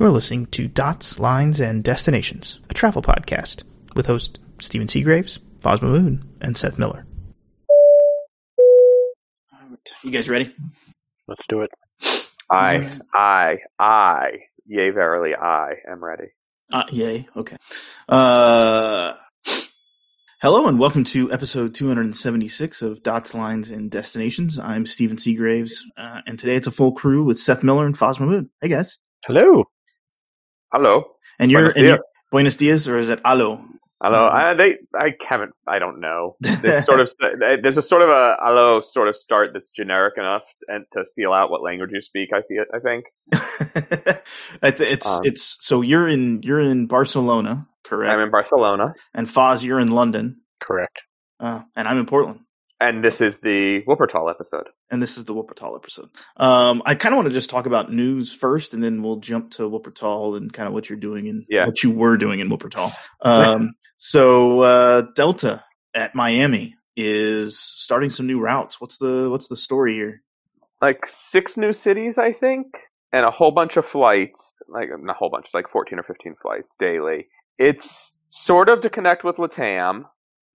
You're listening to Dots, Lines, and Destinations, a travel podcast with hosts Stephen Seagraves, Fosma Moon, and Seth Miller. You guys ready? Let's do it. I, I, I, yea, verily, I am ready. Uh, yay. Okay. Uh, hello and welcome to episode 276 of Dots, Lines, and Destinations. I'm Stephen Seagraves, uh, and today it's a full crew with Seth Miller and Fosma Moon. Hey guys. Hello. Hello, And you're, dias. Buenos Dias, or is it Alo? hello. Mhm. I, they, I haven't. I don't know. There's sort of, there's a sort of a hello sort of start that's generic enough and to feel out what language you speak. I feel. I think. it's it's, Um, it's so you're in you're in Barcelona, correct? I'm in Barcelona, and Foz, you're in London, Correct. uh, and I'm in Portland. and this is the Wuppertal episode. And this is the Wuppertal episode. Um, I kind of want to just talk about news first, and then we'll jump to Wuppertal and kind of what you're doing and Yeah. what you were doing in Wuppertal. Um, so uh, Delta at Miami is starting some new routes. What's the what's the story here? Like six new cities, I think, and a whole bunch of flights. Like not a whole bunch, like fourteen or fifteen flights daily. It's sort of to connect with Latam,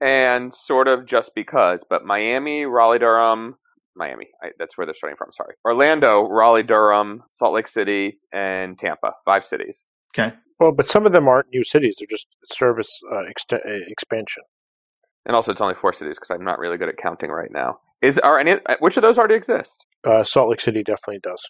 and sort of just because. But Miami, Raleigh, Durham, Miami. I, that's where they're starting from. Sorry, Orlando, Raleigh, Durham, Salt Lake City, and Tampa. Five cities. Okay, Well, but some of them aren't new cities; they're just service uh, ext- uh, expansion. And also, it's only four cities because I'm not really good at counting right now. Is are any which of those already exist? Uh, Salt Lake City definitely does.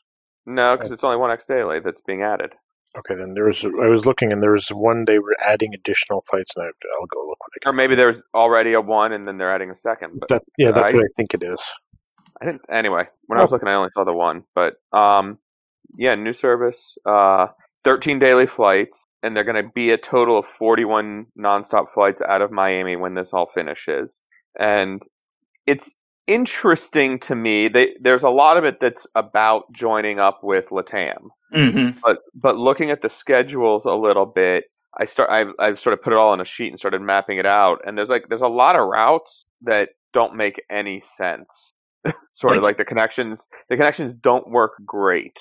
No, because it's only one X daily that's being added. Okay, then there was. I was looking, and there was one they were adding additional flights, and I, I'll go look what I Or maybe there's already a one and then they're adding a second. But That yeah, that's I- what I think it is. I didn't. Anyway, when I was looking, I only saw the one. But um, yeah, new service. Uh, thirteen daily flights, and they're going to be a total of forty-one nonstop flights out of Miami when this all finishes. And it's interesting to me. They, there's a lot of it that's about joining up with Latam hmm but but looking at the schedules a little bit, I start I've I've sort of put it all on a sheet and started mapping it out, and there's like there's a lot of routes that don't make any sense. sort of Like- like the connections the connections don't work great.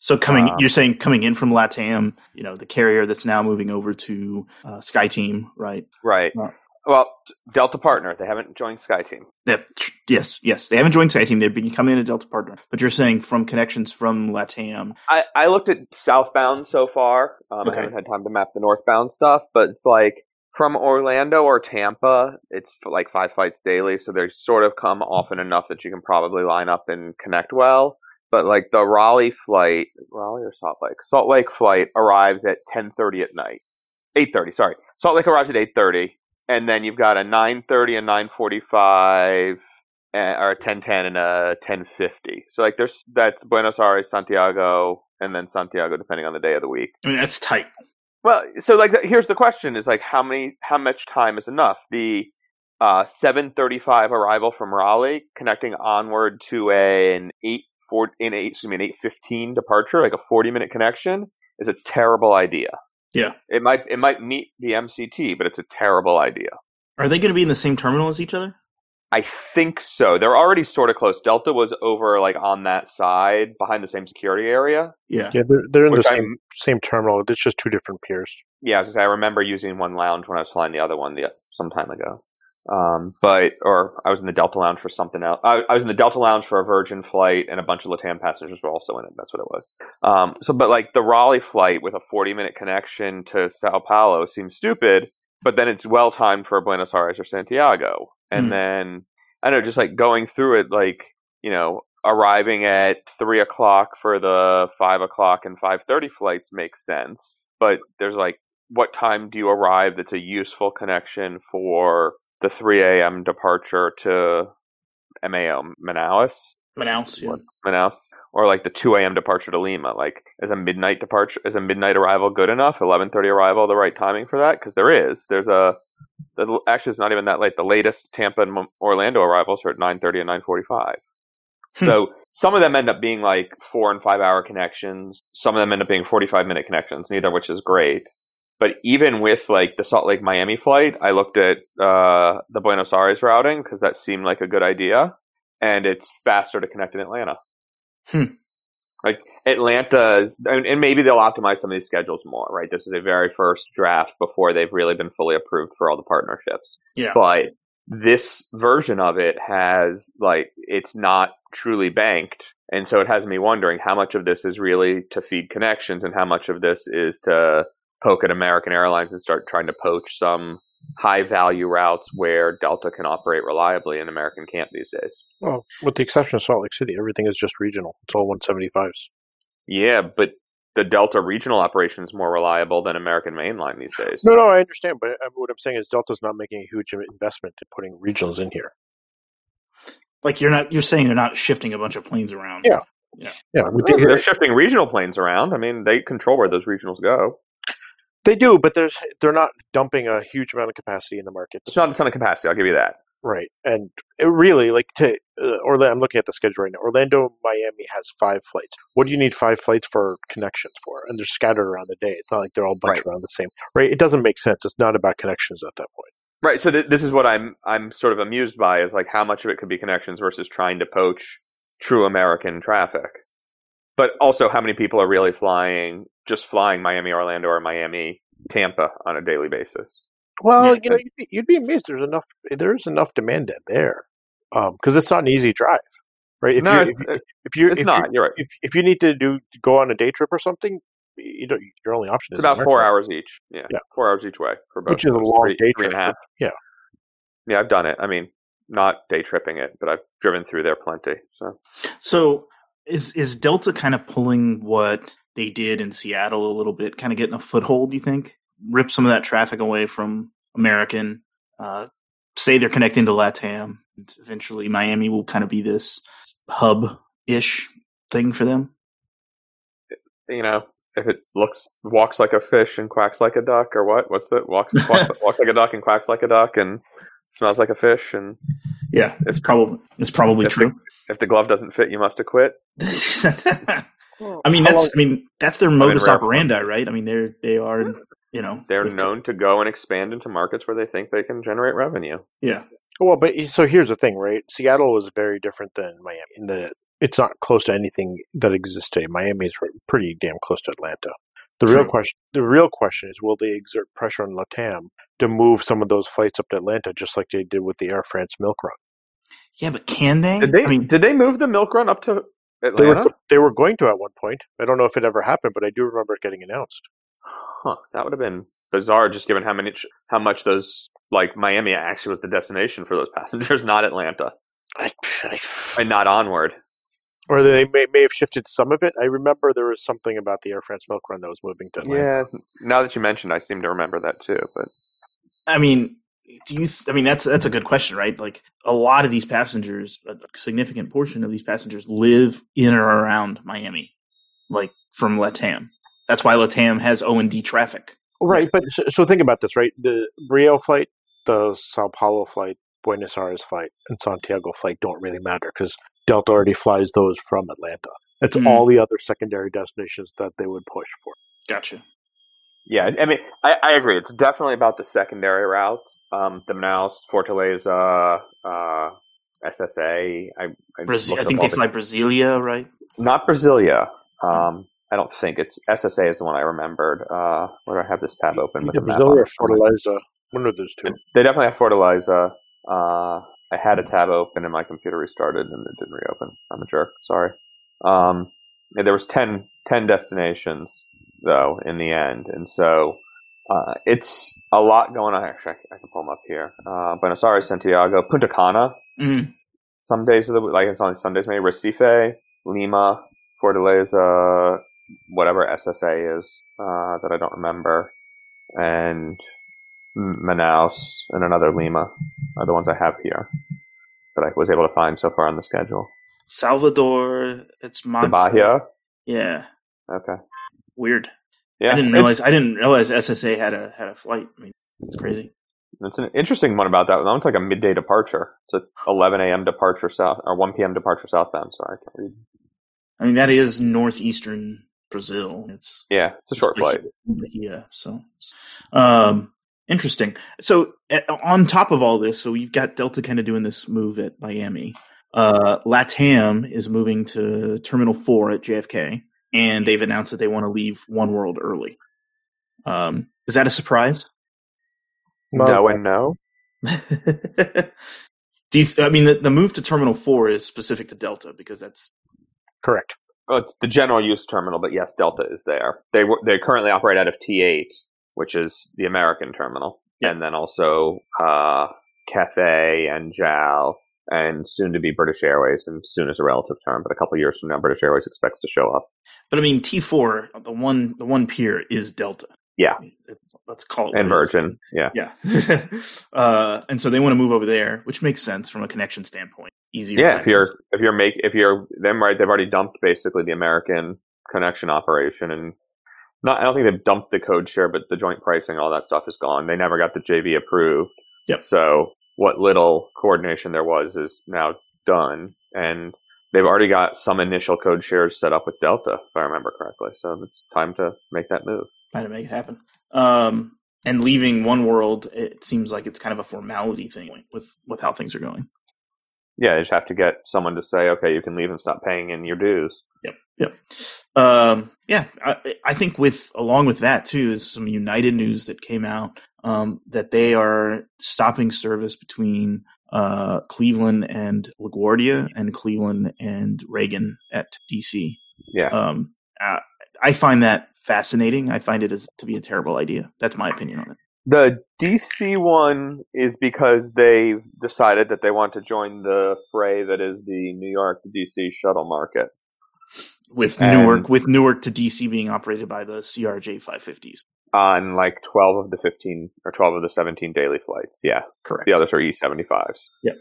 So coming, Uh, you're saying coming in from LATAM, you know, the carrier that's now moving over to uh, SkyTeam, right? Right. Yeah. Well, Delta Partner, they haven't joined SkyTeam. Yep. Yes, yes. They haven't joined SkyTeam. They've become in a Delta partner. But you're saying from connections from LATAM. I, I looked at southbound so far. Um, Okay. I haven't had time to map the northbound stuff, but it's like from Orlando or Tampa, it's like five flights daily, so they sort of come often enough that you can probably line up and connect well. But like the Raleigh flight, Raleigh or Salt Lake? Salt Lake flight arrives at ten thirty at night. Eight thirty, sorry. Salt Lake arrives at eight thirty, and then you've got a nine thirty, a nine forty five, eh, or a ten ten and a ten fifty. So like there's that's Buenos Aires, Santiago, and then Santiago, depending on the day of the week. I mean, that's tight. Well, so like here's the question: is like how many, how much time is enough? The uh, seven thirty-five arrival from Raleigh, connecting onward to a, an eight four in eight, excuse me, an eight fifteen departure, like a forty-minute connection, is a terrible idea. Yeah. It might it might meet the MCT, but it's a terrible idea. Are they going to be in the same terminal as each other? I think so. They're already sort of close. Delta was over like on that side, behind the same security area. Yeah. Yeah, they're they're in the same I'm- same terminal. It's just two different piers. yeah, I, was gonna say, I remember using one lounge when I was flying the other one the, some time ago. Um, but or I was in the Delta lounge for something else. I, I was in the Delta lounge for a Virgin flight, and a bunch of Latam passengers were also in it. That's what it was. Um, so, but like the Raleigh flight with a forty-minute connection to Sao Paulo seems stupid, but then it's well timed for Buenos Aires or Santiago, and Hmm. then I don't know, just like going through it, like you know, arriving at three o'clock for the five o'clock and five thirty flights makes sense, but there's like what time do you arrive that's a useful connection for the 3 a.m. departure to MAO Manaus, Manaus. Yeah. Manaus, or like the 2 a.m. departure to Lima? Like, is a midnight departure, is a midnight arrival good enough? 11:30 arrival the right timing for that? Because there is. There's a the, actually it's not even that late. The latest Tampa and Orlando arrivals are at 9:30 and 9:45. Hmm. So some of them end up being like four and five hour connections. Some of them end up being 45 minute connections, neither of which is great. But even with like the Salt Lake Miami flight, I looked at uh, the Buenos Aires routing because that seemed like a good idea, and it's faster to connect in Atlanta. Hmm. Like Atlanta, and, and maybe they'll optimize some of these schedules more, right? This is a very first draft before they've really been fully approved for all the partnerships. Yeah. But this version of it has like it's not truly banked and so it has me wondering how much of this is really to feed connections and how much of this is to poke at American Airlines and start trying to poach some high value routes where Delta can operate reliably and American can't these days. Well, with the exception of Salt Lake City, everything is just regional. It's all 175s. Yeah, but the Delta regional operation is more reliable than American mainline these days. No, no, I understand, but uh, what I'm saying is Delta's not making a huge investment in putting regionals in here. Like you're not you're saying they're not shifting a bunch of planes around. Yeah. Yeah. Yeah, They're shifting regional planes around. I mean, they control where those regionals go. They do, but there's they're not dumping a huge amount of capacity in the market. It's not a ton of capacity. I'll give you that. Right, and it really like to uh, Orlando. I'm looking at the schedule right now. Orlando, Miami has five flights. What do you need five flights for connections for? And they're scattered around the day. It's not like they're all bunched Right. around the same. Right, it doesn't make sense. It's not about connections at that point. Right. So th- this is what I'm I'm sort of amused by is like how much of it could be connections versus trying to poach true American traffic. But also how many people are really flying just flying Miami Orlando or Miami Tampa on a daily basis. Well, Yeah. you know, you'd be, you'd be amazed. There's enough. There's enough demand in there, um, because it's not an easy drive, right? If no, you if, you- it- if you it's if not. You, You're right. if if you need to do go on a day trip or something, you don't. Your only option It's is about American. four hours each. Yeah, Yeah. four hours each way for both. which is a of long three, day three trip. and a half. Yeah, Yeah, I've done it. I mean, not day tripping it, but I've driven through there plenty. So So is is Delta kind of pulling what they did in Seattle a little bit, kind of getting a foothold? You think rip some of that traffic away from American? Uh, say they're connecting to Latam. Eventually, Miami will kind of be this hub ish thing for them. you know, if it looks walks like a fish and quacks like a duck, or what? What's it? Walks walks, walks like a duck and quacks like a duck and smells like a fish. And Yeah, it's probably it's probably If true. if the glove doesn't fit, you must acquit. I mean, that's long- I mean that's their modus rare- operandi, right? I mean, they're they are you know They're known to go and expand into markets where they think they can generate revenue. Yeah, Well, but so here's the thing, right? Seattle was very different than Miami. In the it's not close to anything that exists today. Miami is pretty damn close to Atlanta. The real question, the real question is, will they exert pressure on Latam to move some of those flights up to Atlanta, just like they did with the Air France milk run? yeah, but can they? Did they? I mean, did they move the milk run up to They were they were going to at one point. I don't know if it ever happened, but I do remember it getting announced. Huh, that would have been bizarre, just given how many, how much those like Miami actually was the destination for those passengers, not Atlanta, I, I, and not onward. or they may, may have shifted some of it. I remember there was something about the Air France milk run that was moving to Atlanta. Yeah, now that you mentioned, I seem to remember that too. But I mean, do you? Th- I mean, that's that's a good question, right? Like a lot of these passengers, a significant portion of these passengers live in or around Miami, like from Latam. That's why Latam has O and D traffic. Right, but so, so think about this, right? The Rio flight, the Sao Paulo flight, Buenos Aires flight, and Santiago flight don't really matter because Delta already flies those from Atlanta. It's Hmm. all the other secondary destinations that they would push for. Gotcha. Yeah, I mean, I, I agree. It's definitely about the secondary routes. Um, the Manaus, Fortaleza, uh, SSA. I, I, Brazil. I think all they the- fly Brasilia, right? Not Brasilia. Um, I don't think it's SSA is the one I remembered. Uh, where do I have this tab open? With Either the map Brazil on or? Fortaleza, one of those two. They definitely have Fortaleza. Uh, I had a tab open and my computer restarted and it didn't reopen. I'm a jerk. Sorry. Um, yeah, there was 10, 10 destinations though in the end, and so uh, it's a lot going on. Actually, I, I can pull them up here. Uh, Buenos Aires, Santiago, Punta Cana. Mm. Some days of the like it's only Sundays maybe. Recife, Lima, Fortaleza, whatever SSA is uh, that I don't remember, and Manaus and another Lima are the ones I have here that I was able to find so far on the schedule. Salvador. It's Mon- Bahia. Yeah, Okay. Weird. Yeah, I didn't realize. I didn't realize SSA had a had a flight. I mean, it's crazy. It's an interesting one about that. That one's like a midday departure. It's a 11 a.m. departure south or 1 p.m. departure southbound. Sorry, I can't read. I mean, that is northeastern Brazil. It's Yeah, it's a short flight. Yeah. So, um, interesting. So, uh, on top of all this, so you've got Delta kind of doing this move at Miami. Uh, LATAM is moving to Terminal 4 at JFK, and they've announced that they want to leave One World early. Um, is that a surprise? No and no. Do you, I mean, the, the move to Terminal 4 is specific to Delta because that's Correct. Well, it's the general use terminal, but yes, Delta is there. They were- they currently operate out of T8, which is the American terminal, Yeah. and then also uh, Cathay and JAL, and soon to be British Airways. And soon is a relative term, but a couple of years from now, British Airways expects to show up. But I mean, T four, the one, the one pier is Delta. Yeah. Let's call it And what it. Virgin, yeah. Yeah, uh, and so they want to move over there, which makes sense from a connection standpoint. Easier. Yeah, if you're if you're make if you're them right, they've already dumped basically the American connection operation, and not I don't think they've dumped the code share, but the joint pricing, all that stuff is gone. They never got the JV approved. Yep. So what little coordination there was is now done, and they've already got some initial code shares set up with Delta, if I remember correctly. So it's time to make that move. trying to make it happen. Um, and leaving one world, it seems like it's kind of a formality thing with with how things are going. Yeah, you just have to get someone to say, okay, you can leave and stop paying in your dues. Yep. Yep. Um, yeah, I, I think with along with that too is some United news that came out um, that they are stopping service between uh, Cleveland and LaGuardia and Cleveland and Reagan at DC. Yeah. Um, uh, I find that fascinating. I find it as to be a terrible idea. That's my opinion on it. The DC one is because they decided that they want to join the fray that is the New York to DC shuttle market. With And- Newark, with Newark to DC being operated by the CRJ 550s. On like 12 of the 15 or 12 of the 17 daily flights. Yeah. Correct. The others are E75s. Yep.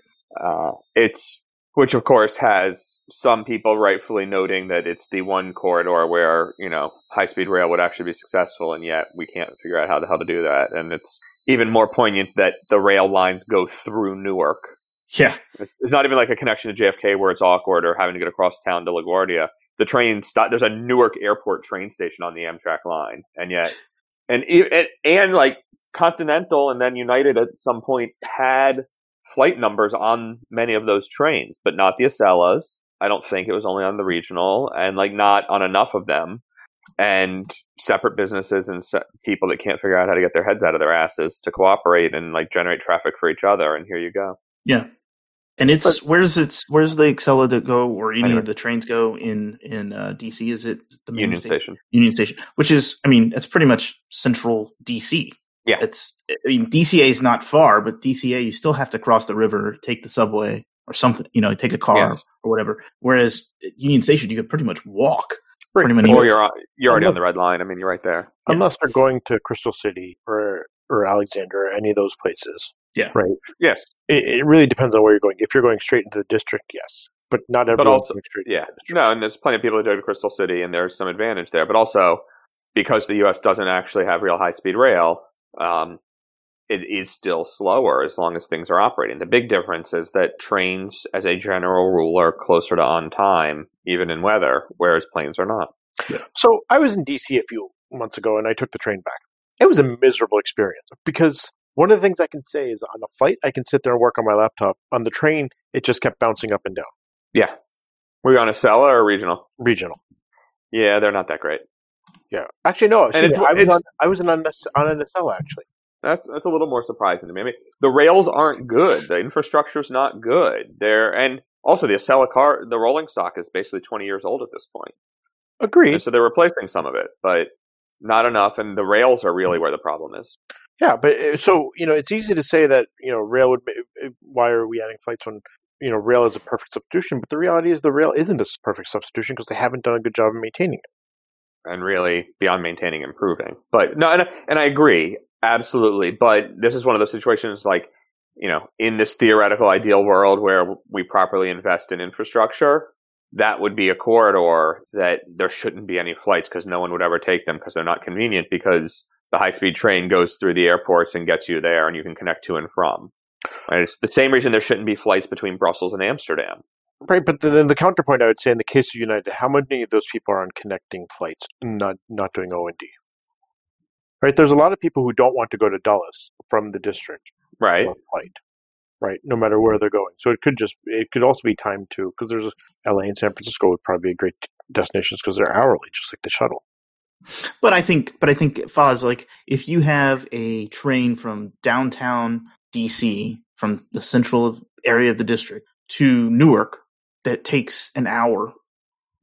Uh, it's, which of course has some people rightfully noting that it's the one corridor where, you know, high speed rail would actually be successful and yet we can't figure out how the hell to do that. And it's even more poignant that the rail lines go through Newark. Yeah. It's, it's not even like a connection to JFK where it's awkward or having to get across town to LaGuardia. The train stop. There's a Newark Airport train station on the Amtrak line, and yet, and and, and like Continental and then United at some point had flight numbers on many of those trains, but not the Acelas. I don't think it was only on the regional, and like not on enough of them. And separate businesses and se- people that can't figure out how to get their heads out of their asses to cooperate and like generate traffic for each other. And here you go. Yeah. And it's where's it's where's the Acela to go or any Anyway. of the trains go in in uh, DC? Is it the main Union sta- Station. Union Station, which is I mean it's pretty much central DC. Yeah. It's I mean DCA is not far, but DCA you still have to cross the river, take the subway or something, you know, take a car Yes. or whatever. Whereas at Union Station you could pretty much walk. Right. Pretty many- Or you're you're already on the red line. I mean, you're right there. Yeah. Unless they're going to Crystal City or or Alexander or any of those places. Yeah. Right. Yes. It, it really depends on where you're going. If you're going straight into the district, yes. But not everyone's also- going straight Yeah. into the district. No, and there's plenty of people who go to Crystal City, and there's some advantage there. But also, because the U.S. doesn't actually have real high speed rail, um, it is still slower as long as things are operating. The big difference is that trains, as a general rule, are closer to on time, even in weather, whereas planes are not. So I was in DC a few months ago and I took the train back. It was a miserable experience because one of the things I can say is on a flight, I can sit there and work on my laptop. On the train, it just kept bouncing up and down. Yeah. Were you on a Acela or regional? Regional. Yeah, they're not that great. Yeah. Actually, no. And it's- I was on. I was on an Acela actually. That's that's a little more surprising to me. I mean, the rails aren't good. The infrastructure's not good. They're and also the Acela car, the rolling stock is basically 20 years old at this point. Agreed. And so they're replacing some of it, but not enough. And the rails are really where the problem is. Yeah, but uh, so you know, it's easy to say that you know, rail would. Be, uh, why are we adding flights when you know rail is a perfect substitution? But the reality is, the rail isn't a perfect substitution because they haven't done a good job of maintaining it. and really beyond maintaining, improving. But no, and, and I agree absolutely. But this is one of those situations like you know, in this theoretical ideal world where we properly invest in infrastructure, that would be a corridor that there shouldn't be any flights because no one would ever take them because they're not convenient because the high speed train goes through the airports and gets you there and you can connect to and from. And it's the same reason there shouldn't be flights between Brussels and Amsterdam. Right, but then the counterpoint I would say in the case of United, how many of those people are on connecting flights, not not doing O and D? Right, there's a lot of people who don't want to go to Dulles from the district Right. flight. right? No matter where they're going. So it could just it could also be time too because there's L.A. and San Francisco would probably be great destinations because they're hourly, just like the shuttle. But I think, but I think Foz, like if you have a train from downtown DC, from the central area of the district to Newark, that takes an hour.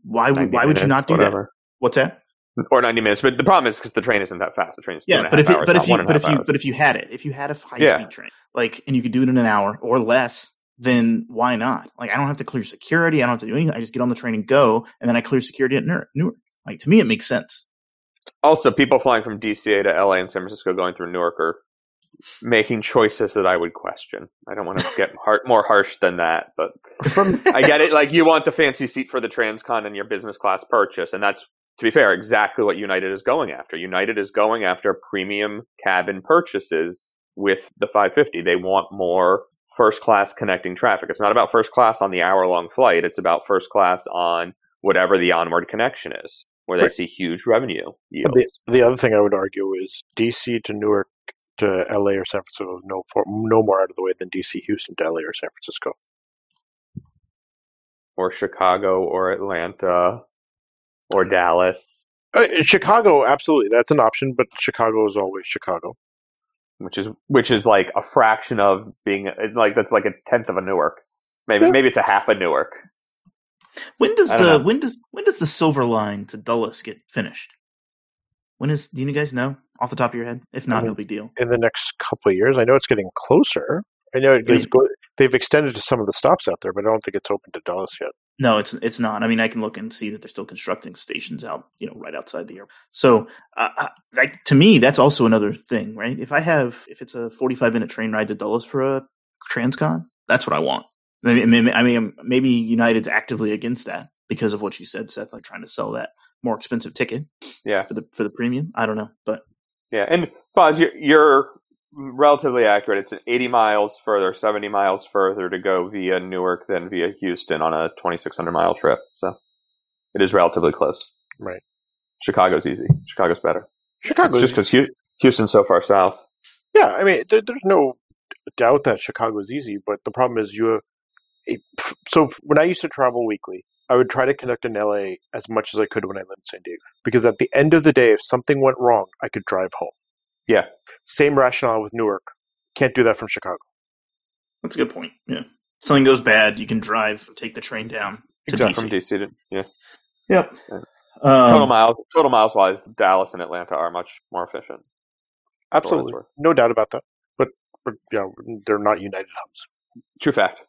Why would why would you not do whatever. that? What's that? Or ninety minutes, but the problem is because the train isn't that fast. The train is yeah, but if it, but if you but if you but if you had it, if you had a high yeah. speed train, like and you could do it in an hour or less, then why not? Like I don't have to clear security. I don't have to do anything. I just get on the train and go, and then I clear security at Newark. Like to me, it makes sense. Also, people flying from DCA to LA and San Francisco going through Newark are making choices that I would question. I don't want to get har- more harsh than that, but from I get it. Like you want the fancy seat for the transcon and your business class purchase, and that's to be fair, exactly what United is going after. United is going after premium cabin purchases with the 550. They want more first class connecting traffic. It's not about first class on the hour long flight. It's about first class on whatever the onward connection is where they right. see huge revenue. The, the, other thing I would argue is DC to Newark to LA or San Francisco is no, for, no more out of the way than DC Houston to LA or San Francisco. Or Chicago or Atlanta or Dallas. Uh, Chicago, absolutely, that's an option, but Chicago is always Chicago, which is which is like a fraction of being like that's like a tenth of a Newark. Maybe yeah. maybe it's a half a Newark. When does the know. when does when does the silver line to Dulles get finished? When is do you guys know off the top of your head? If not, I mean, no big deal. In the next couple of years, I know it's getting closer. I know it is go, they've extended to some of the stops out there, but I don't think it's open to Dulles yet. No, it's it's not. I mean, I can look and see that they're still constructing stations out, you know, right outside the airport. So, uh, like to me, that's also another thing, right? If I have, if it's a forty-five minute train ride to Dulles for a Transcon, that's what I want. I mean, I mean, maybe United's actively against that because of what you said, Seth, like trying to sell that more expensive ticket. Yeah. For the for the premium, I don't know, but yeah, and Foz, you're, you're relatively accurate. It's 80 miles further, 70 miles further to go via Newark than via Houston on a 2,600 mile trip. So it is relatively close. Right. Chicago's easy. Chicago's better. Chicago's just because Houston's so far south. Yeah, I mean, there, there's no doubt that Chicago is easy, but the problem is you so when I used to travel weekly, I would try to connect in LA as much as I could when I lived in San Diego. Because at the end of the day, if something went wrong, I could drive home. Yeah. Same rationale with Newark. Can't do that from Chicago. That's a good point. Yeah. Something goes bad, you can drive, take the train down to exactly. DC. From DC to, yeah. Yep. Yeah. Um, total miles, total miles wise, Dallas and Atlanta are much more efficient. Absolutely, no doubt about that. But, but yeah, they're not United hubs. True fact.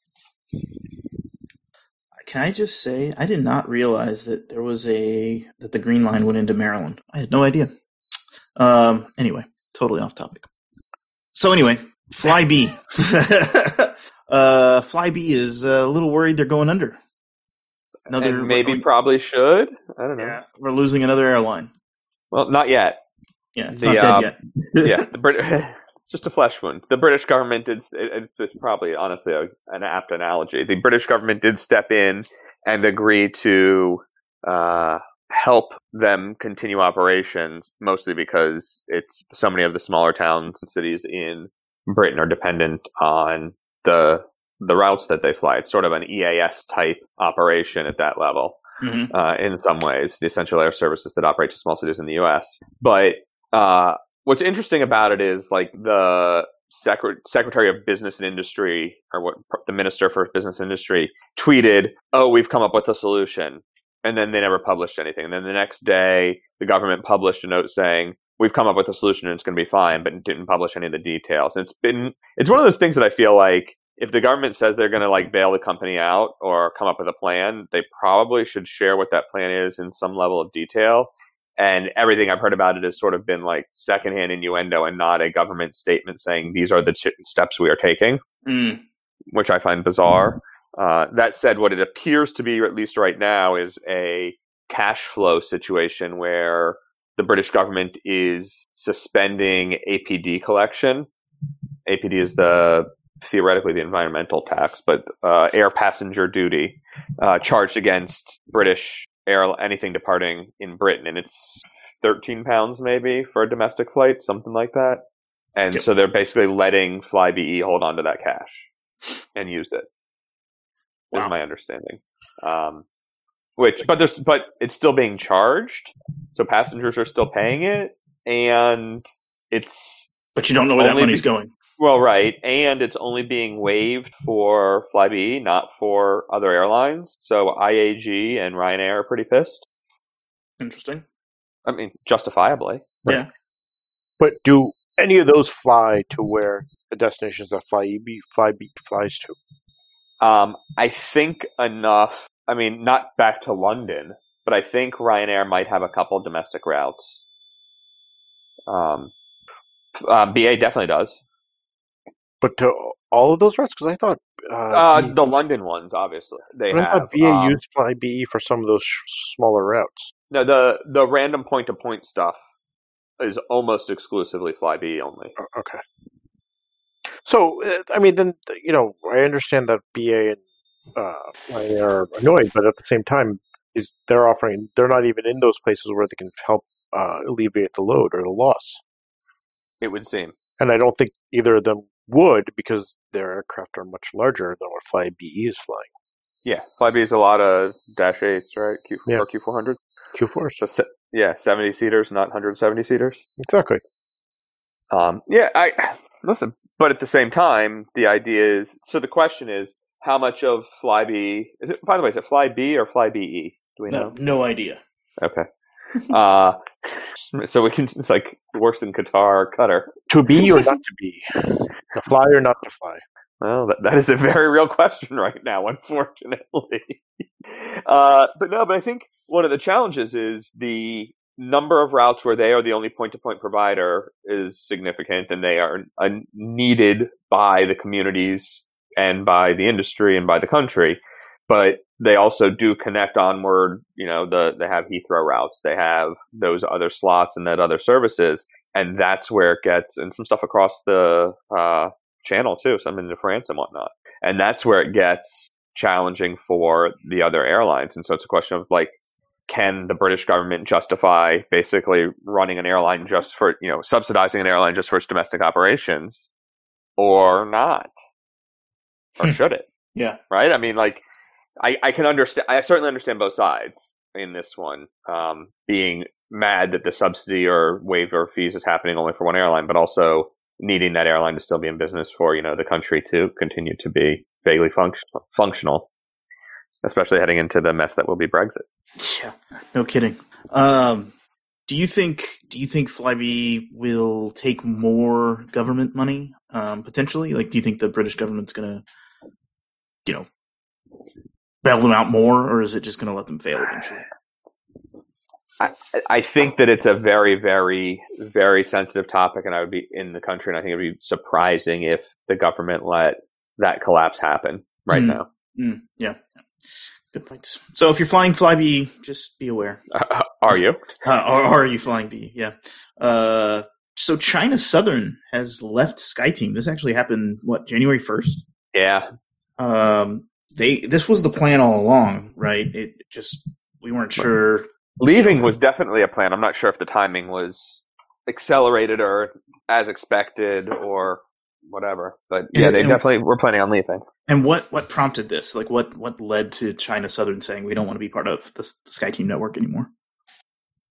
Can I just say I did not realize that there was a that the Green Line went into Maryland. I had no idea. Um. Anyway, totally off topic. So anyway, Flybe. uh, Flybe is a little worried they're going under. Another and maybe probably should. I don't know. Yeah, we're losing another airline. Well, not yet. Yeah, it's the, not dead um, yet. yeah, the Brit- just a flesh wound. The British government did. It, it's probably honestly a, an apt analogy. The British government did step in and agree to uh, help them continue operations, mostly because it's so many of the smaller towns and cities in Britain are dependent on the the routes that they fly. It's sort of an EAS type operation at that level. Mm-hmm. Uh, in some ways, the essential air services that operate to small cities in the U.S. But uh, what's interesting about it is like the Secret- Secretary of Business and Industry, or what the Minister for Business and Industry, tweeted, "Oh, we've come up with a solution," and then they never published anything. And then the next day, the government published a note saying, "We've come up with a solution and it's going to be fine," but didn't publish any of the details. And it's been it's one of those things that I feel like if the government says they're going to like bail the company out or come up with a plan, they probably should share what that plan is in some level of detail and everything I've heard about it has sort of been like secondhand innuendo and not a government statement saying these are the steps we are taking, mm. which I find bizarre. Uh, that said, what it appears to be, at least right now, is a cash flow situation where the British government is suspending APD collection. APD is the theoretically the environmental tax, but uh, air passenger duty uh, charged against British air anything departing in Britain, and it's 13 pounds maybe for a domestic flight, something like that. And yep. so they're basically letting Flybe hold on to that cash. and use it. Wow. Is my understanding. Um, which, but there's, but it's still being charged, so passengers are still paying it, and it's But you don't know where that money's be- going. Well, right, and it's only being waived for Flybe, not for other airlines. So IAG and Ryanair are pretty pissed. Interesting. I mean, justifiably. Yeah. But do any of those fly to where the destinations that Flybe Flybe flies to? Um, I think enough. I mean, not back to London, but I think Ryanair might have a couple domestic routes. Um, uh, BA definitely does. But to all of those routes? Because I thought uh, Uh, the London ones, obviously, they I have. thought BA um, used Flybe for some of those sh- smaller routes. no, the the random point to point stuff is almost exclusively Flybe only. Okay. So uh, I mean, then you know, I understand that BA and uh, are annoyed, but at the same time, is they're offering they're not even in those places where they can help uh, alleviate the load or the loss. It would seem. And I don't think either of them would because their aircraft are much larger than what Flybe is flying. Yeah, Flybe is a lot of Dash eights, right? Q Yeah. or Q four hundred. Q4. So yeah, seventy seaters, not hundred seventy seaters. Exactly. Um, yeah, I listen, but at the same time, the idea is. So the question is, how much of Flybe? Is it? By the way, is it Flybe or Flybe? Do we No, know? no idea. Okay. uh, so we can. It's like worse than Qatar or Qatar. To be or not to be? To fly or not to fly? Well, that, that is a very real question right now, unfortunately. uh, but no, but I think one of the challenges is the number of routes where they are the only point to point provider is significant and they are uh, needed by the communities and by the industry and by the country. But they also do connect onward, you know, the, they have Heathrow routes, they have those other slots and that other services. And that's where it gets, and some stuff across the, uh, channel too, some into France and whatnot. And that's where it gets challenging for the other airlines. And so it's a question of like, can the British government justify basically running an airline just for, you know, subsidizing an airline just for its domestic operations or not? Or Hmm. should it? Yeah. Right? I mean, like, I, I can understand, I certainly understand both sides in this one, um, being mad that the subsidy or waiver fees is happening only for one airline, but also needing that airline to still be in business for, you know, the country to continue to be vaguely function- functional, especially heading into the mess that will be Brexit. Yeah, no kidding. Um, do you think do you think Flybe will take more government money um, potentially? Like, do you think the British government's gonna, you know, bail them out more, or is it just gonna let them fail eventually? I, I think that it's a very, very, very sensitive topic, and I would be in the country, and I think it would be surprising if the government let that collapse happen right Hmm. now. Mm, yeah, good points. So if you're flying Flybe, just be aware. are you? Uh, or are you flying B? Yeah. Uh, so China Southern has left SkyTeam. This actually happened what January first. Yeah. Um, they this was the plan all along, right? It just we weren't sure. Leaving was definitely a plan. I'm not sure if the timing was accelerated or as expected or whatever, but yeah, And- they and- definitely were planning on leaving. And what what prompted this? Like what what led to China Southern saying we don't want to be part of the, the SkyTeam network anymore?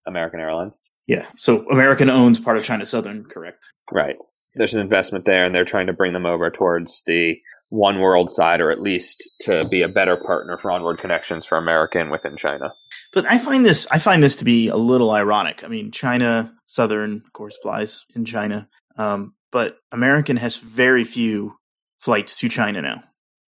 American Airlines. Yeah. So American owns part of China Southern, correct? Right. There's an investment there, and they're trying to bring them over towards the One World side, or at least to be a better partner for onward connections for American within China. But I find this I find this to be a little ironic. I mean, China Southern, of course, flies in China, um, but American has very few flights to China now.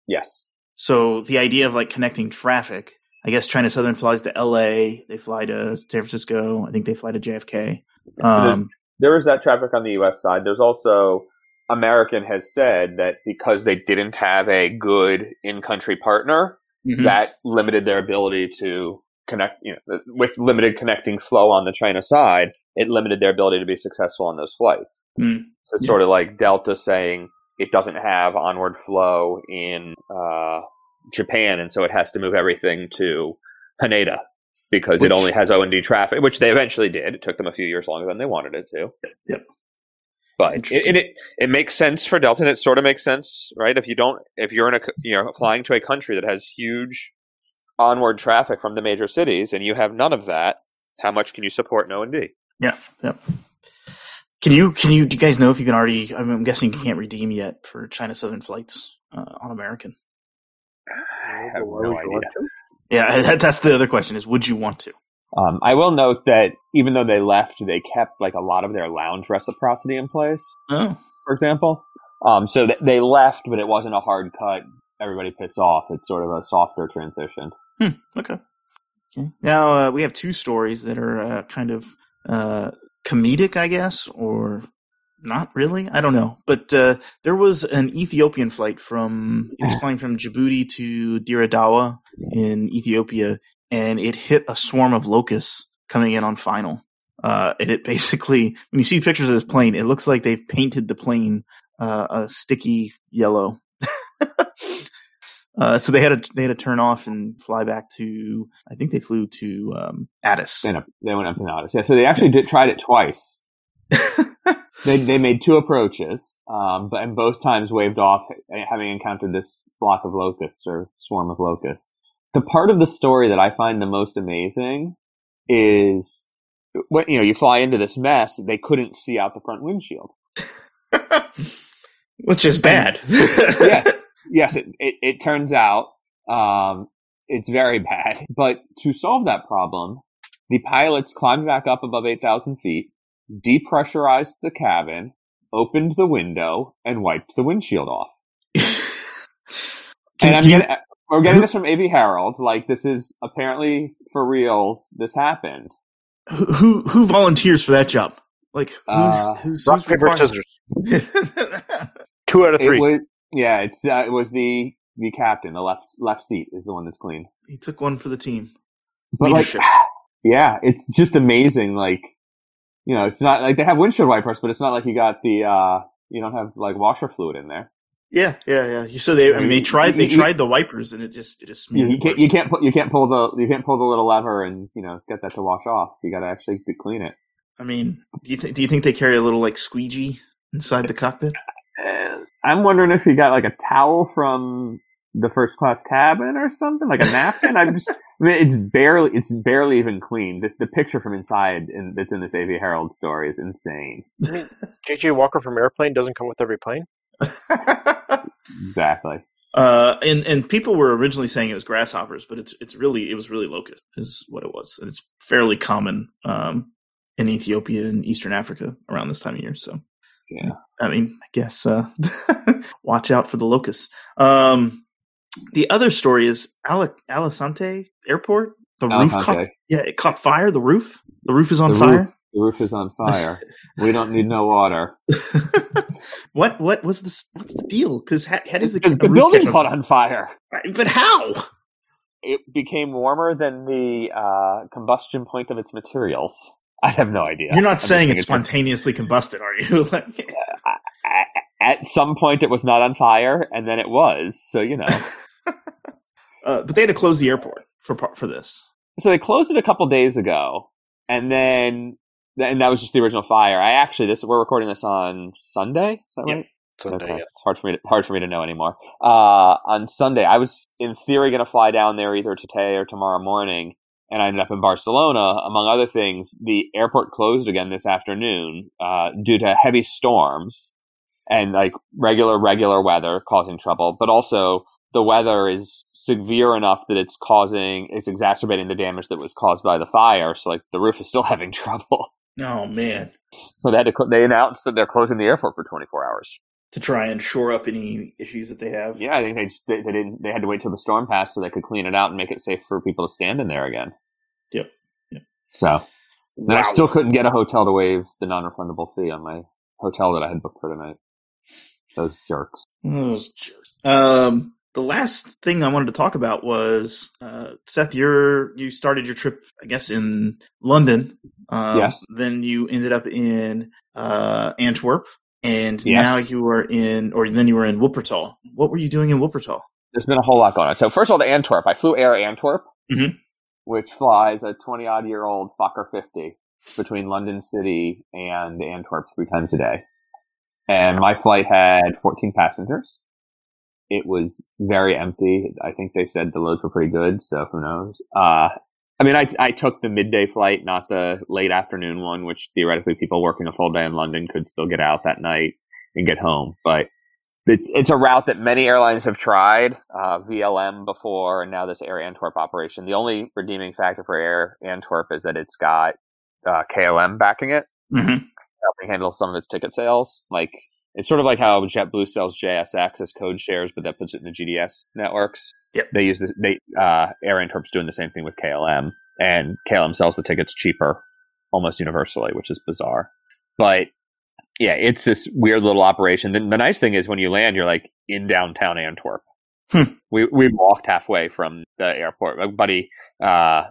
Yes. So the idea of like connecting traffic, I guess China Southern flies to L.A., they fly to San Francisco, I think they fly to JFK. Um, there is that traffic on the U.S. side. There's also American has said that because they didn't have a good in-country partner, mhm. that limited their ability to connect. You know, with limited connecting flow on the China side, it limited their ability to be successful on those flights. Mm. So it's Yeah. sort of like Delta saying it doesn't have onward flow in uh, Japan, and so it has to move everything to Haneda because Which- it only has O and D traffic, which they eventually did. It took them a few years longer than they wanted it to. Yep. But it, it it it makes sense for Delta. And it sort of makes sense, right? If you don't, if you're in a you know flying to a country that has huge onward traffic from the major cities, and you have none of that, how much can you support an O and D? Yeah, yeah. Can you can you do you guys know if you can already? I'm, I'm guessing you can't redeem yet for China Southern flights uh, on American. I have no idea. Yeah, that, that's the other question: is would you want to? Um, I will note that even though they left, they kept like a lot of their lounge reciprocity in place. Oh, for example. Um, so th- they left, but it wasn't a hard cut. Everybody picks off. It's sort of a softer transition. Hmm, okay. okay. Now uh, we have two stories that are uh, kind of uh, comedic, I guess, or not really. I don't know. But uh, there was an Ethiopian flight from it was flying from Djibouti to Dire Dawa in Ethiopia, and it hit a swarm of locusts coming in on final. Uh, and it basically, when you see pictures of this plane, it looks like they've painted the plane uh, a sticky yellow. Uh, so they had to they had to turn off and fly back to. I think they flew to um, Addis. They, went up, they went up to Nautis. Yeah, so they actually did tried it twice. they they made two approaches, um, but and both times waved off, having encountered this flock of locusts or swarm of locusts. The part of the story that I find the most amazing is when you know you fly into this mess, they couldn't see out the front windshield. Which is bad. yeah. Yes, it, it, it turns out um, it's very bad. But to solve that problem, the pilots climbed back up above 8,000 feet, depressurized the cabin, opened the window, and wiped the windshield off. And I'm you- getting, we're getting this from AV Herald. Like, this is apparently for reals. This happened. who who who volunteers for that job? Like who's Uh, who's, Rock who's paper required- scissors. Two out of It three. was, yeah, it's, uh, it was the, the captain. The left, left seat is the one that's clean. he took one for the team. But like, yeah, it's just amazing. Like, you know, it's not like they have windshield wipers, but it's not like you got the, uh, you don't have like washer fluid in there. Yeah, yeah, yeah. So they, I mean, they tried, they tried the wipers, and it just, it just. You, you can't, you can't put, you can't pull the, you can't pull the little lever and you know get that to wash off. You got to actually clean it. I mean, do you think? Do you think they carry a little like squeegee inside the cockpit? Uh, I'm wondering if you got like a towel from the first class cabin or something, like a napkin. I'm just, I mean, it's barely, it's barely even clean. The, the picture from inside in, that's in this AV Herald story is insane. JJ Walker from Airplane doesn't come with every plane. Exactly. Uh, and and people were originally saying it was grasshoppers, but it's it's really it was really locust is what it was. And it's fairly common um, in Ethiopia and Eastern Africa around this time of year. So Yeah. I mean, I guess uh, watch out for the locusts. Um, the other story is Ale- Alicante Airport. The roof caught yeah it caught fire. The roof the roof is on The fire. The roof is on fire. we don't need no water. what what was this? What's the deal? Because how, how does it The, get the building caught on fire. But how? It became warmer than the uh, combustion point of its materials. I have no idea. You're not I'm saying it's spontaneously combusted, are you? Like- At, at some point, it was not on fire, and then it was. So you know. uh, but they had to close the airport for for this. so they closed it a couple days ago, and then and that was just the original fire. I actually this we're recording this on Sunday. Is that Yeah. right? Sunday, Okay. Hard for me to, hard for me to know anymore. Uh, on Sunday, I was in theory going to fly down there either today or tomorrow morning, and I ended up in Barcelona. Among other things, the airport closed again this afternoon uh, due to heavy storms and like regular regular weather causing trouble, but also the weather is severe enough that it's causing it's exacerbating the damage that was caused by the fire. So like the roof is still having trouble. Oh man, So they had to they announced that they're closing the airport for 24 hours. to try and shore up any issues that they have. Yeah, I think they just they, they didn't they had to wait till the storm passed so they could clean it out and make it safe for people to stand in there again. Yep. Yep. So then I still couldn't get a hotel to waive the non-refundable fee on my hotel that I had booked for tonight. Those jerks. Those jerks. Um, the last thing I wanted to talk about was uh, Seth. You're you started your trip, I guess, in London. Um, Yes. Then you ended up in uh, Antwerp, and Yes. now you are in, or then you were in Wuppertal. What were you doing in Wuppertal? There's been a whole lot going on. So first of all, to Antwerp, I flew Air Antwerp, Mhm. which flies a 20 odd year old Fokker 50 between London City and Antwerp three times a day. and my flight had 14 passengers. It was very empty. I think they said the loads were pretty good, so who knows? Uh, I mean, I, I took the midday flight, not the late afternoon one, which theoretically people working a full day in London could still get out that night and get home. But it's, it's a route that many airlines have tried, uh, VLM before, and now this Air Antwerp operation. The only redeeming factor for Air Antwerp is that it's got uh, KLM backing it, Mm-hmm. helping handle some of its ticket sales. Like it's sort of like how JetBlue sells JSX as code shares, but that puts it in the GDS networks. Yep. They use this. They uh, Air Antwerp's doing the same thing with KLM, and KLM sells the tickets cheaper, almost universally, which is bizarre. But yeah, it's this weird little operation. The, the nice thing is when you land, you're like in downtown Antwerp. Hmm. We we walked halfway from the airport. My buddy uh,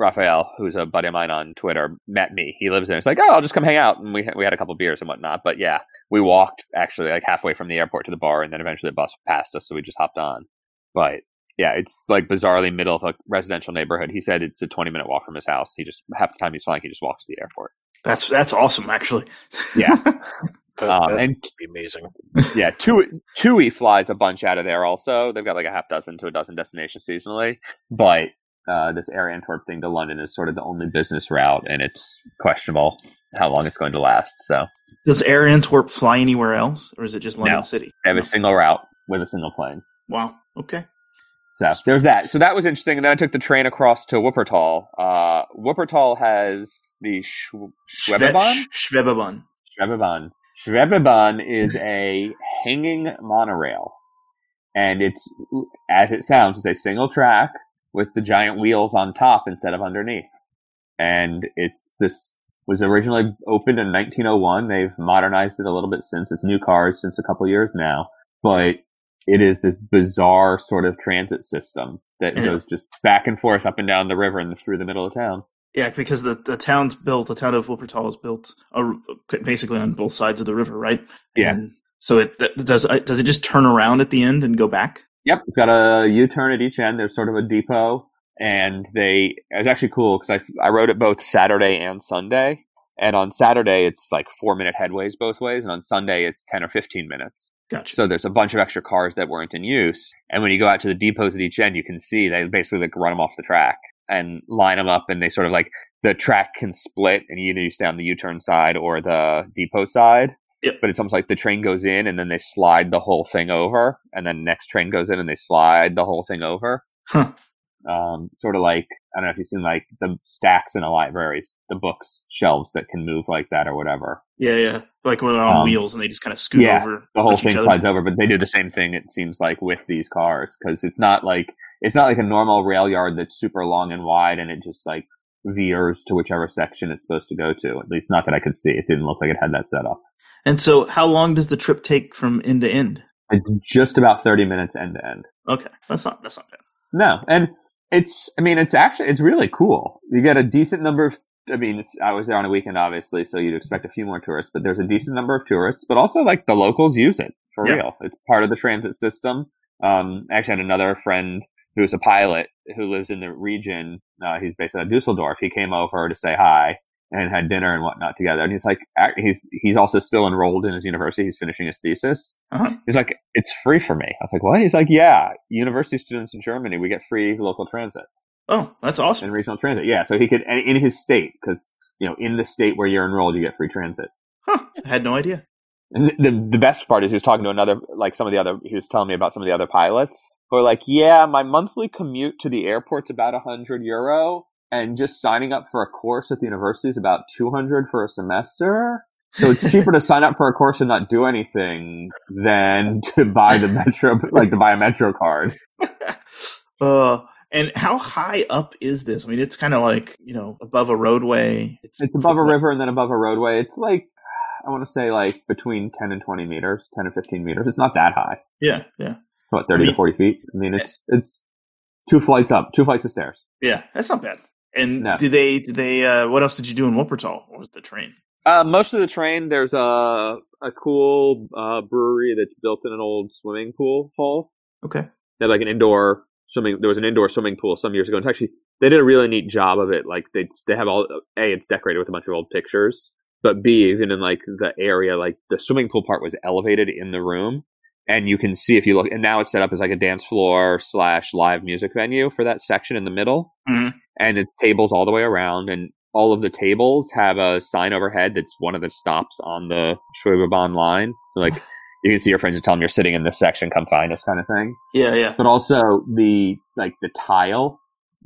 Raphael, who's a buddy of mine on Twitter, met me. He lives there. He's like, "Oh, I'll just come hang out," and we we had a couple beers and whatnot. But yeah, we walked actually like halfway from the airport to the bar, and then eventually the bus passed us, so we just hopped on. But yeah, it's like bizarrely middle of a residential neighborhood. He said it's a twenty minute walk from his house. He just half the time he's flying, he just walks to the airport. That's that's awesome, actually. Yeah. That, Um, that'd and be amazing. yeah, Tui, Tui flies a bunch out of there. Also, they've got like a half dozen to a dozen destinations seasonally, but uh, this Air Antwerp thing to London is sort of the only business route, and it's questionable how long it's going to last. So Does Air Antwerp fly anywhere else, or is it just London No. City? they have No. a single route with a single plane. Wow. Okay. So there's that. So that was interesting. And then I took the train across to Wuppertal. Uh, Wuppertal has the Schw- Schwebebahn. Schwe- Schwebebahn. Schwebebahn. Schwebebahn is a hanging monorail, and it's as it sounds. It's a single track with the giant wheels on top instead of underneath, and it's this was originally opened in 1901. They've modernized it a little bit since. It's new cars since a couple years now, but it is this bizarre sort of transit system that Yeah. goes just back and forth up and down the river and through the middle of town. Yeah, because the, the town's built, the town of Wuppertal is built uh, basically on both sides of the river, right? Yeah. And so it th- does. uh, Does it just turn around at the end and go back? Yep, it's got a U-turn at each end. There's sort of a depot, and they it's actually cool because I I rode it both Saturday and Sunday. And on Saturday, it's like four minute headways both ways, and on Sunday, it's ten or fifteen minutes. Gotcha. So there's a bunch of extra cars that weren't in use. And when you go out to the depots at each end, you can see they basically like run them off the track and line them up, and they sort of like the track can split, and you either you stay on the U-turn side or the depot side. Yep. But it's almost like the train goes in, and then they slide the whole thing over, and then next train goes in, and they slide the whole thing over. Huh. Um, sort of like I don't know if you've seen like the stacks in a library, the books shelves that can move like that or whatever. Yeah, yeah. Like when they're on Um, wheels and they just kind of scoot yeah, over. the whole thing slides over, but they do the same thing. It seems like with these cars because it's not like it's not like a normal rail yard that's super long and wide, and it just like veers to whichever section it's supposed to go to. At least not that I could see. It didn't look like it had that set up. And so, how long does the trip take from end to end? It's just about thirty minutes end to end. Okay, that's not that's not bad. No, and it's I mean it's actually it's really cool. You get a decent number of. I mean, it's, I was there on a weekend, obviously, so you'd expect a few more tourists, but there's a decent number of tourists. But also, like the locals use it for Yeah. real. It's part of the transit system. Um, I actually had another friend who's a pilot who lives in the region. Uh, he's based out of Dusseldorf. He came over to say hi and had dinner and whatnot together. And he's like, he's he's also still enrolled in his university. He's finishing his thesis. Uh-huh. He's like, it's free for me. I was like, what? He's like, yeah, university students in Germany, we get free local transit Oh, that's awesome. and regional transit. Yeah, so he could in his state because you know in the state where you're enrolled, you get free transit. Huh? I had no idea. And the the best part is he was talking to another like some of the other he was telling me about some of the other pilots are like, yeah, my monthly commute to the airport's about a hundred euro, and just signing up for a course at the university is about two hundred for a semester. So it's cheaper to sign up for a course and not do anything than to buy the metro like to buy a metro card. uh, and how high up is this? I mean, it's kind of like you know above a roadway. It's above a river and then above a roadway. It's like I want to say like between ten and twenty meters, ten and fifteen meters. It's not that high. Yeah, yeah, What thirty to forty feet? I mean, it's it's two flights up, two flights of stairs. yeah. That's not bad. And No. did they? Did they? Uh, what else did you do in Wuppertal? Or was the train? Uh, most of the train, there's a a cool uh, brewery that's built in an old swimming pool hall. Okay. They have like an indoor swimming. There was an indoor swimming pool some years ago. And it's actually they did a really neat job of it. Like they they have all a it's decorated with a bunch of old pictures. but B, even in like the area, like the swimming pool part was elevated in the room. And you can see if you look, and now it's set up as like a dance floor slash live music venue for that section in the middle. Mhm. And it's tables all the way around. And all of the tables have a sign overhead that's one of the stops on the Schwebebahn line. So, like, you can see your friends and tell them you're sitting in this section, come find us kind of thing Yeah, yeah. but also the like the tile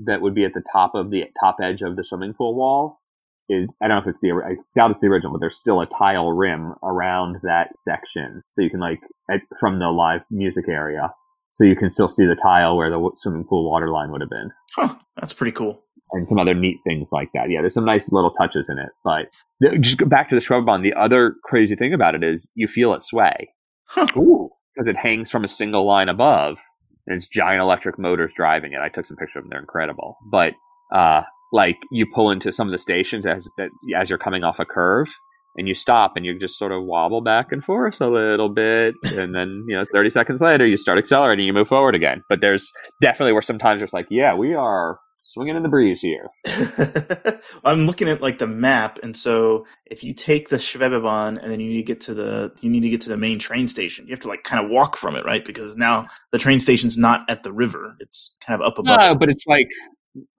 that would be at the top of the top edge of the swimming pool wall is I don't know if it's the I doubt it's the original, but there's still a tile rim around that section, so you can like at, from the live music area, so you can still see the tile where the swimming pool water line would have been, Huh. That's pretty cool. and some other neat things like that. Yeah, there's some nice little touches in it, but th- just go back to the Schwebebahn. The other crazy thing about it is you feel it sway. Huh. Ooh, because it hangs from a single line above, and it's giant electric motors driving it. I took some pictures of them; they're incredible. But uh, like you pull into some of the stations as that as you're coming off a curve, and you stop, and you just sort of wobble back and forth a little bit, and then you know, 30 seconds later, you start accelerating, you move forward again. But there's definitely where sometimes it's like, yeah, we are swinging in the breeze here. I'm looking at like the map, and so if you take the Schwebebahn and then you need to get to the you need to get to the main train station, you have to like kind of walk from it, right? Because now the train station's not at the river; it's kind of up above. No, but it's like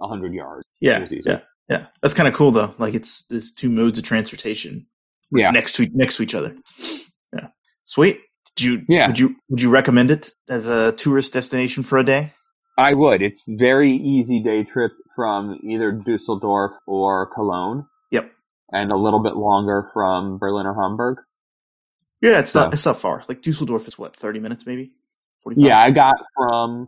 hundred yards. yeah, it was easy. yeah, yeah. That's kind of cool though. Like it's there's two modes of transportation Yeah. next to next to each other. Yeah, sweet. Did you? Yeah. Would you Would you recommend it as a tourist destination for a day? I would. It's very easy day trip from either Dusseldorf or Cologne. Yep. And a little bit longer from Berlin or Hamburg. Yeah, it's not it's not far. Like Dusseldorf is what thirty minutes, maybe. 45? Yeah, I got from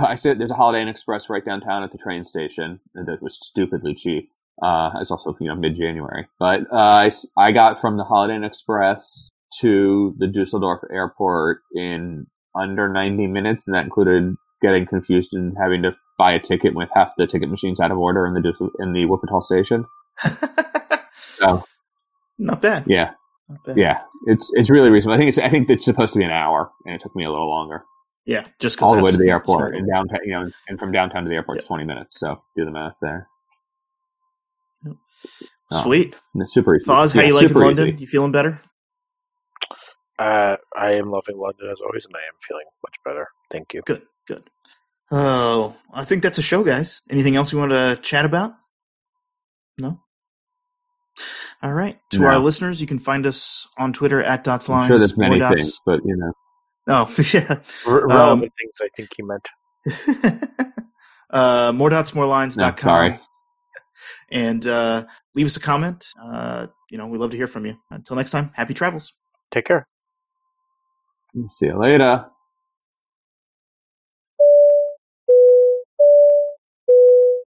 I said there's a Holiday Inn Express right downtown at the train station and that was stupidly cheap. Uh, it's also you know mid January, but uh, I, I got from the Holiday Inn Express to the Dusseldorf airport in under 90 minutes, and that included getting confused and having to buy a ticket with half the ticket machines out of order in the Dussel- in the Wuppertal station. So Not bad. yeah, Not bad. yeah, it's it's really reasonable. I think it's I think it's supposed to be an hour, and it took me a little longer. Yeah, just all the way to the airport smart. and downtown, you know, and from downtown to the airport Yeah. is 20 minutes. So do the math there. Sweet. And it's super easy. Foz, how Yeah, you like London? easy. You feeling better? Uh, I am loving London as always, and I am feeling much better. Thank you. Good, good. Oh, I think that's a show, guys. Anything else you want to chat about? No? All right. To No. our listeners, you can find us on Twitter at dots I'm lines. sure there's many dots. things, but you know, Oh, yeah. R- Um, relevant things I think he meant. uh, more dots, more lines No, dot com. sorry. And uh, leave us a comment. Uh, you know, we love to hear from you. Until next time, happy travels. Take care. see you later.